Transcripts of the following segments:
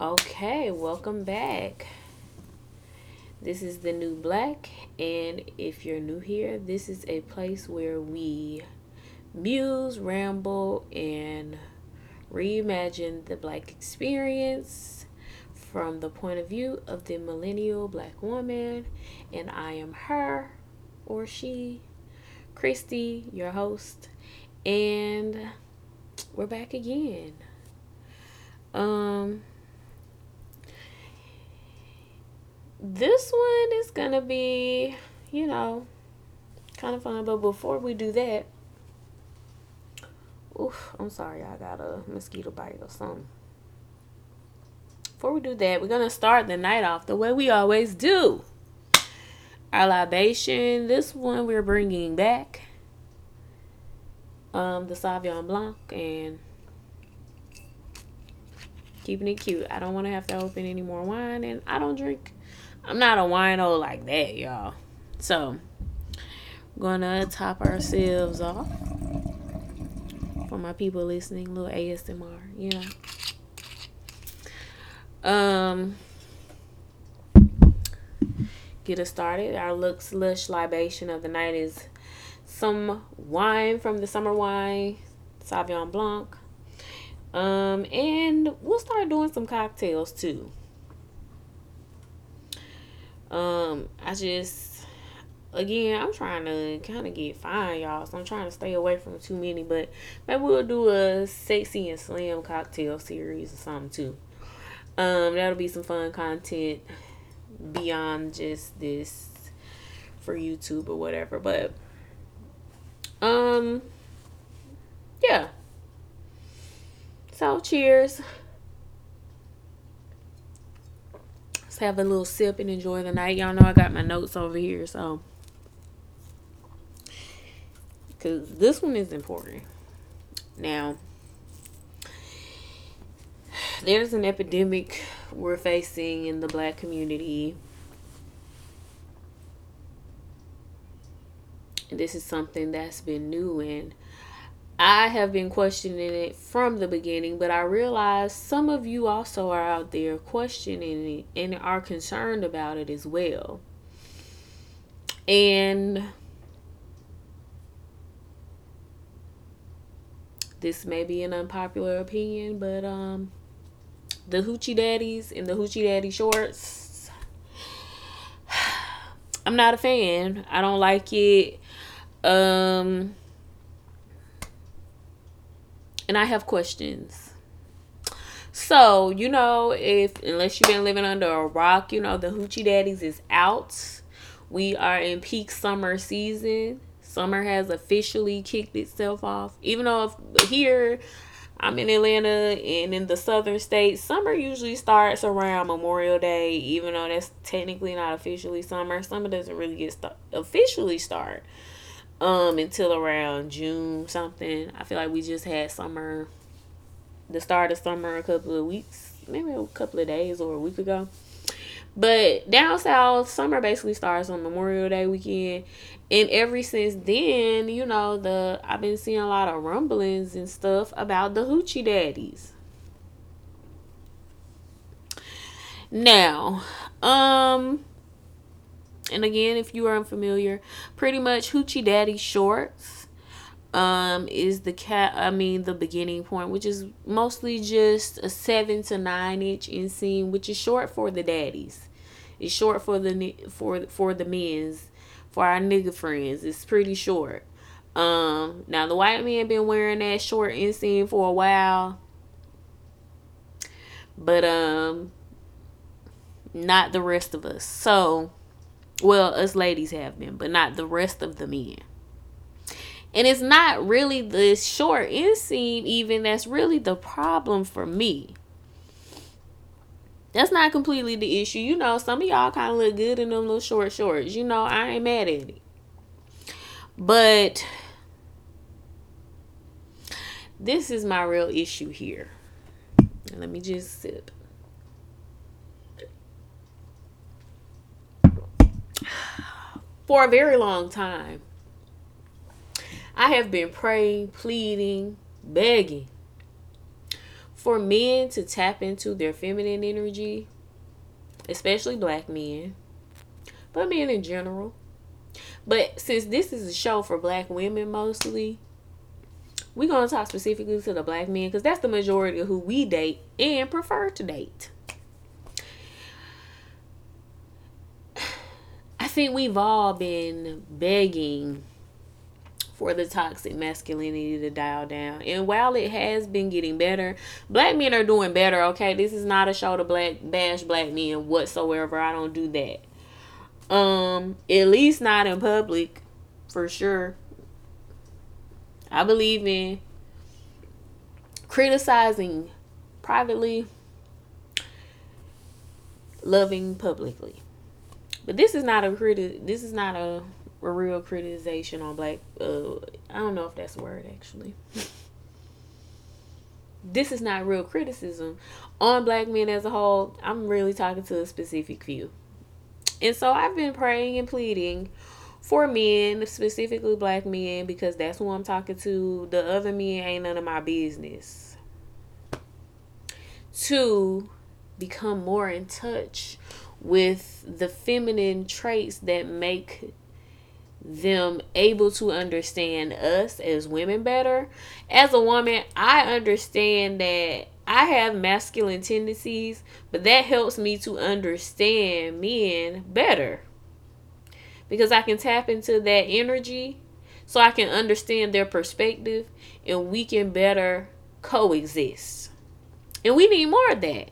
Okay, welcome back. This is the Noux Black, and if you're new here, this is a place where we muse, ramble, and reimagine the black experience from the point of view of the millennial black woman. And I am her or she, Cristi, your host, and we're back again. Um, this one is gonna be, you know, kind of fun. But before we do that, oof, I'm sorry, I got a mosquito bite or something. Before we do that, we're gonna start the night off the way we always do. Our libation, this one we're bringing back, um, the Sauvignon Blanc, and keeping it cute. I don't want to have to open any more wine, and I don't drink I'm not a wino like that, y'all. So, gonna top ourselves off for my people listening, little ASMR, you know. Um, get us started. Our look Lush libation of the night is some wine from the summer wine, Sauvignon Blanc. Um, and we'll start doing some cocktails too. Um, I just again I'm trying to kind of get fine, y'all. So I'm trying to stay away from too many, but maybe we'll do a sexy and slim cocktail series or something too. Um, that'll be some fun content beyond just this for YouTube or whatever. But um yeah. So cheers. Have a little sip and enjoy the night. Y'all know I got my notes over here, so because this one is important. Now, there's an epidemic we're facing in the black community. This is something that's been new and I have been questioning it from the beginning, but I realize some of you also are out there questioning it and are concerned about it as well. And this may be an unpopular opinion, but um the hoochie daddies and the hoochie daddy shorts I'm not a fan. I don't like it. Um and I have questions. So, you know, if unless you've been living under a rock, you know, the Hoochie Daddies is out. We are in peak summer season. Summer has officially kicked itself off. Even though here I'm in Atlanta and in the southern states, summer usually starts around Memorial Day, even though that's technically not officially summer. Summer doesn't really get st- officially start um until around June something. I feel like we just had summer the start of summer a couple of weeks, maybe a couple of days or a week ago. But down south, summer basically starts on Memorial Day weekend. And ever since then, you know, the I've been seeing a lot of rumblings and stuff about the hoochie daddies. Now, um and again, if you are unfamiliar, pretty much Hoochie Daddy Shorts um is the cat I mean the beginning point, which is mostly just a seven to nine inch inseam, which is short for the daddies. It's short for the for for the men's for our nigga friends. It's pretty short. Um now the white man been wearing that short inseam for a while. But um not the rest of us. So well, us ladies have been, but not the rest of the men. And it's not really the short inseam, even that's really the problem for me. That's not completely the issue. You know, some of y'all kind of look good in them little short shorts. You know, I ain't mad at it. But this is my real issue here. Let me just sip. For a very long time. I have been praying, pleading, begging for men to tap into their feminine energy, especially black men, but men in general. But since this is a show for black women mostly, we're going to talk specifically to the black men because that's the majority of who we date and prefer to date. Think we've all been begging for the toxic masculinity to dial down. And while it has been getting better, black men are doing better, okay? This is not a show to black bash black men whatsoever. I don't do that. Um, at least not in public, for sure. I believe in criticizing privately, loving publicly. But this is not a criti- this is not a, a real criticization on black uh I don't know if that's a word actually. this is not real criticism on black men as a whole. I'm really talking to a specific few. And so I've been praying and pleading for men, specifically black men, because that's who I'm talking to. The other men ain't none of my business. To become more in touch with the feminine traits that make them able to understand us as women better. As a woman, I understand that I have masculine tendencies, but that helps me to understand men better. Because I can tap into that energy so I can understand their perspective and we can better coexist. And we need more of that.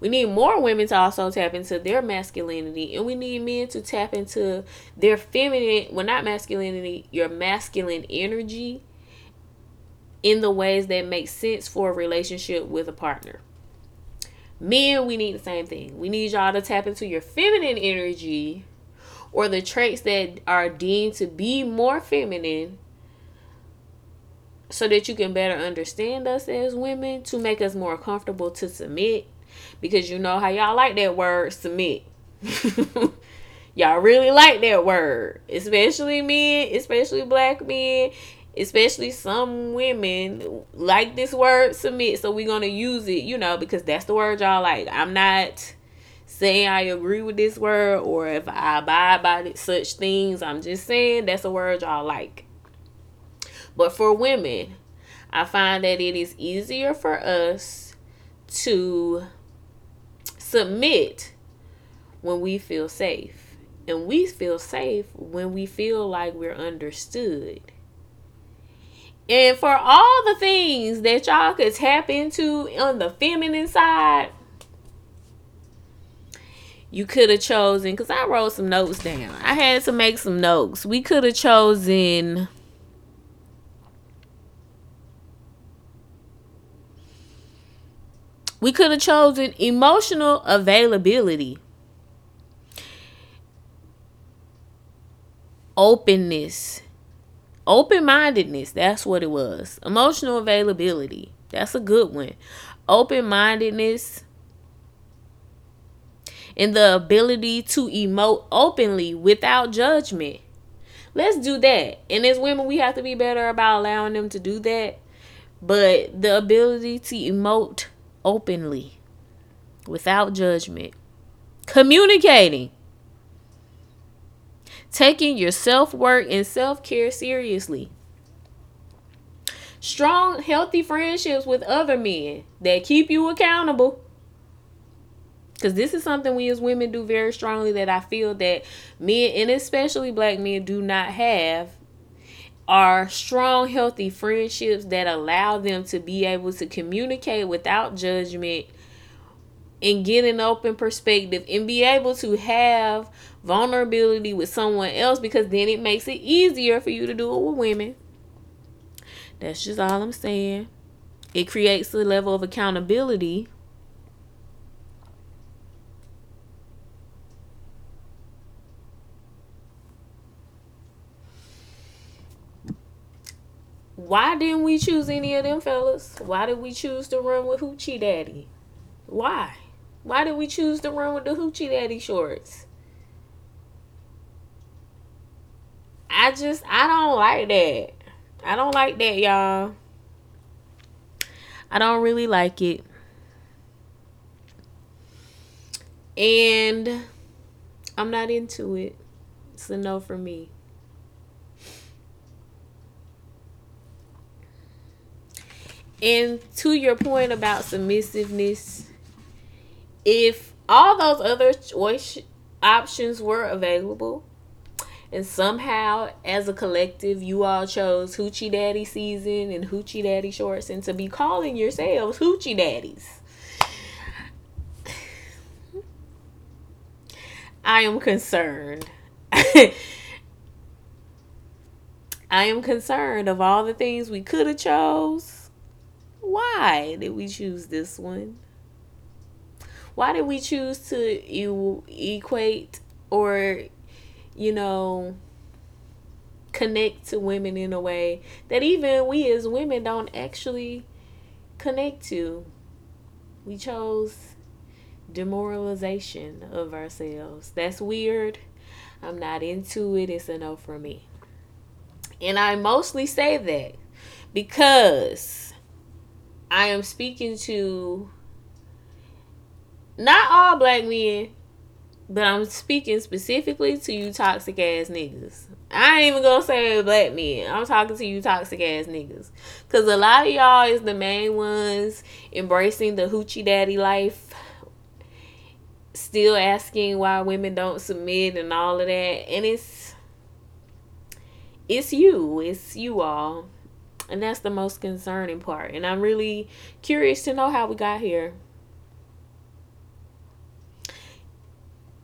We need more women to also tap into their masculinity, and we need men to tap into their feminine, well, not masculinity, your masculine energy in the ways that make sense for a relationship with a partner. Men, we need the same thing. We need y'all to tap into your feminine energy or the traits that are deemed to be more feminine so that you can better understand us as women to make us more comfortable to submit because you know how y'all like that word submit. y'all really like that word, especially men, especially black men especially some women like this word submit. So we're gonna use it you know because that's the word y'all like. I'm not saying i agree with this word or if i abide by such things. I'm just saying that's a word y'all like. But for women i find that it is easier for us to submit when we feel safe and we feel safe when we feel like we're understood and for all the things that y'all could tap into on the feminine side, you could have chosen because I wrote some notes down. I had to make some notes. We could have chosen. We could have chosen emotional availability, openness, Open mindedness, that's what it was. Emotional availability, that's a good one. Open mindedness and the ability to emote openly without judgment. Let's do that. And as women, we have to be better about allowing them to do that. But the ability to emote openly without judgment, communicating taking your self work and self care seriously. Strong, healthy friendships with other men that keep you accountable. Because this is something we as women do very strongly that I feel that men, and especially black men, do not have are strong, healthy friendships that allow them to be able to communicate without judgment and get an open perspective and be able to have vulnerability with someone else because then it makes it easier for you to do it with women. That's just all I'm saying. It creates a level of accountability. Why didn't we choose any of them fellas? Why did we choose to run with Hoochie Daddy? Why? Why did we choose to run with the Hoochie Daddy shorts? I just I don't like that. I don't like that, y'all. I don't really like it. And I'm not into it. It's a no for me. And to your point about submissiveness, if all those other choice options were available, and somehow as a collective you all chose hoochie daddy season and hoochie daddy shorts and to be calling yourselves hoochie daddies i am concerned. I am concerned of all the things we could have chose why did we choose this one why did we choose to equate or you know, connect to women in a way that even we as women don't actually connect to. We chose demoralization of ourselves. That's weird. I'm not into it. It's a no for me. And I mostly say that because I am speaking to not all black men, but I'm speaking specifically to you toxic ass niggas. I ain't even gonna say black men. I'm talking to you toxic ass niggas. Cause a lot of y'all is the main ones embracing the hoochie daddy life. Still asking why women don't submit and all of that. And it's it's you. It's you all. And that's the most concerning part. And I'm really curious to know how we got here.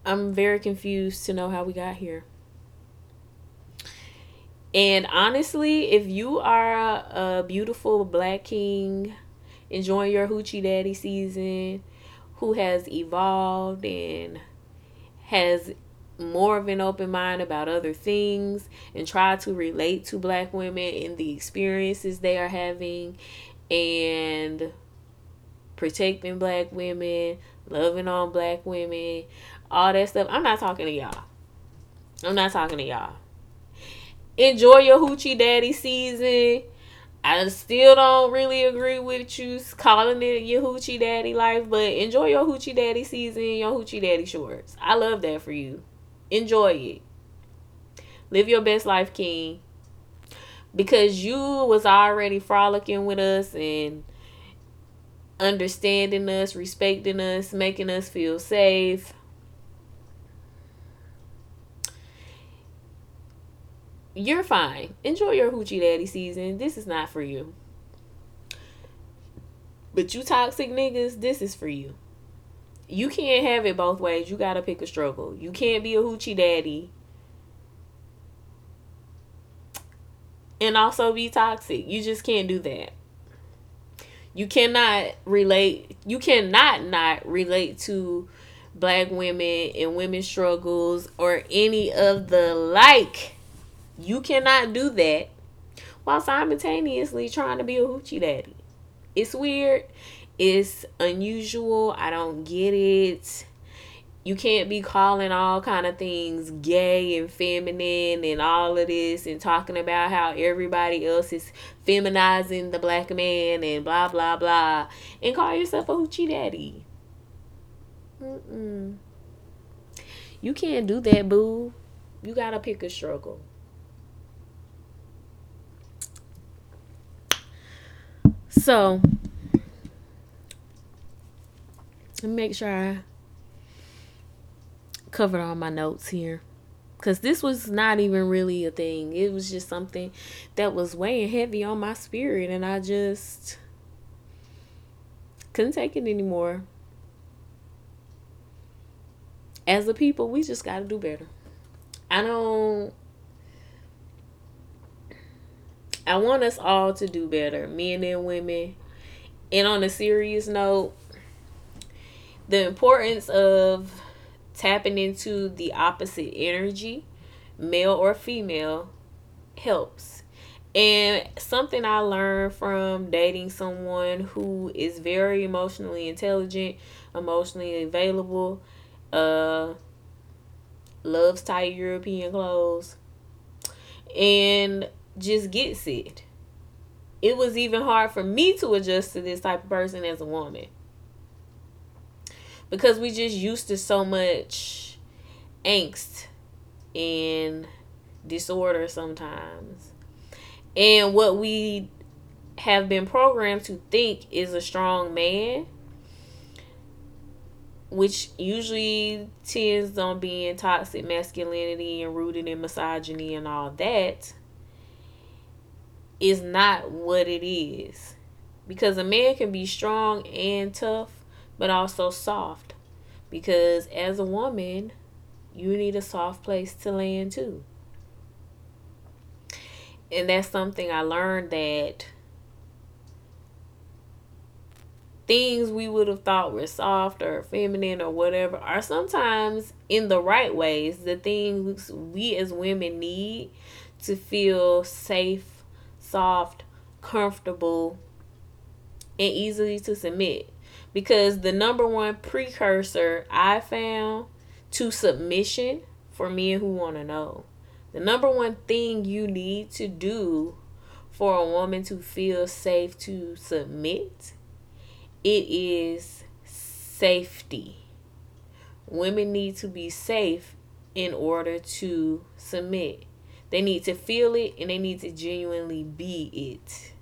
I'm very confused to know how we got here. And honestly, if you are a beautiful black king enjoying your hoochie daddy season, who has evolved and has more of an open mind about other things and try to relate to black women and the experiences they are having and protecting black women, loving on black women, all that stuff. I'm not talking to y'all. I'm not talking to y'all. Enjoy your hoochie daddy season. I still don't really agree with you calling it your hoochie daddy life, but enjoy your hoochie daddy season, your hoochie daddy shorts. I love that for you. Enjoy it. Live your best life, King. Because you was already frolicking with us and understanding us, respecting us, making us feel safe. you're fine. Enjoy your hoochie daddy season. This is not for you. But you toxic niggas, this is for you. You can't have it both ways. You gotta pick a struggle. You can't be a hoochie daddy and also be toxic. You just can't do that. You cannot relate. You cannot not relate to black women and women's struggles or any of the like you cannot do that while simultaneously trying to be a hoochie daddy. It's weird. It's unusual. I don't get it. You can't be calling all kind of things gay and feminine and all of this and talking about how everybody else is feminizing the black man and blah blah blah and call yourself a hoochie daddy. Mm-mm. You can't do that, boo. You gotta pick a struggle. So, make sure I covered all my notes here. Because this was not even really a thing. It was just something that was weighing heavy on my spirit. And I just couldn't take it anymore. As a people, we just got to do better. I don't I want us all to do better, men and women. And on a serious note, the importance of tapping into the opposite energy, male or female, helps. And something I learned from dating someone who is very emotionally intelligent, emotionally available, uh loves tight European clothes, and just gets it it was even hard for me to adjust to this type of person as a woman. Because we just used to so much angst and disorder sometimes. And what we have been programmed to think is a strong man, which usually tends on being toxic masculinity and rooted in misogyny and all that, is not what it is. Because a man can be strong and tough, but also soft. Because as a woman, you need a soft place to land too. And that's something I learned that things we would have thought were soft or feminine or whatever are sometimes in the right ways the things we as women need to feel safe, soft, comfortable, and easily to submit. Because the number one precursor I found to submission for men who want to know, the number one thing you need to do for a woman to feel safe to submit it is safety. Women need to be safe in order to submit. They need to feel it and they need to genuinely be it.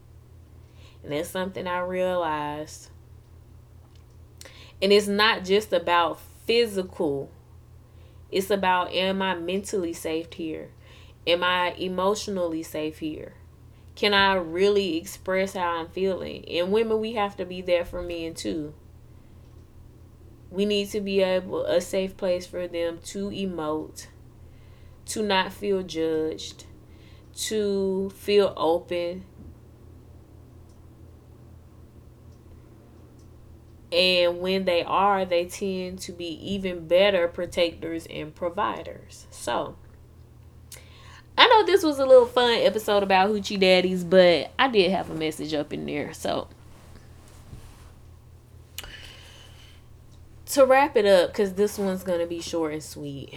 And that's something I realized. And it's not just about physical, it's about am I mentally safe here? Am I emotionally safe here? can I really express how I'm feeling? And women, we have to be there for men too. We need to be able a safe place for them to emote, to not feel judged, to feel open. And when they are, they tend to be even better protectors and providers. So, I know this was a little fun episode about hoochie daddies, but I did have a message up in there. So to wrap it up, because this one's gonna be short and sweet.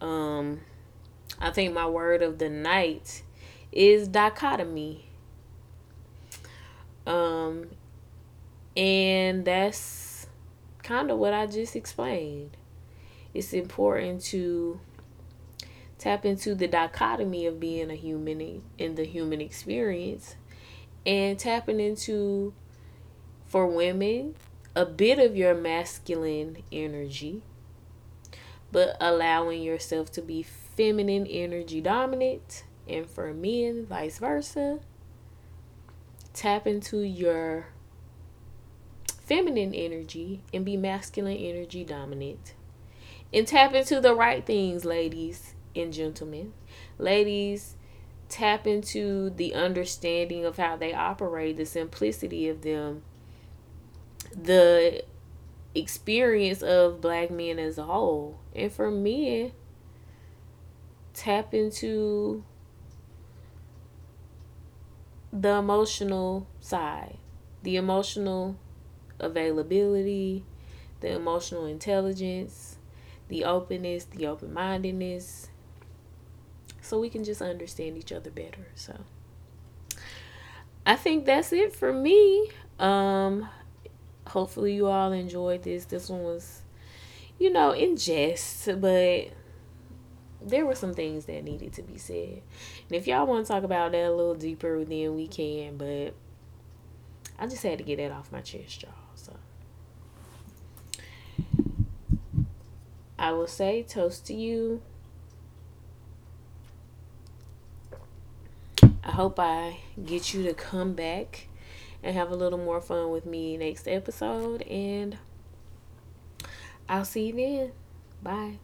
Um, I think my word of the night is dichotomy. Um, and that's kind of what I just explained. It's important to tap into the dichotomy of being a human in the human experience and tapping into for women a bit of your masculine energy but allowing yourself to be feminine energy dominant and for men vice versa tap into your feminine energy and be masculine energy dominant and tap into the right things ladies and gentlemen. Ladies, tap into the understanding of how they operate, the simplicity of them, the experience of black men as a whole. And for men, tap into the emotional side, the emotional availability, the emotional intelligence, the openness, the open mindedness, so we can just understand each other better. So I think that's it for me. Um hopefully you all enjoyed this. This one was you know, in jest, but there were some things that needed to be said. And if y'all want to talk about that a little deeper, then we can, but I just had to get that off my chest, y'all. So I will say toast to you. I hope I get you to come back and have a little more fun with me next episode. And I'll see you then. Bye.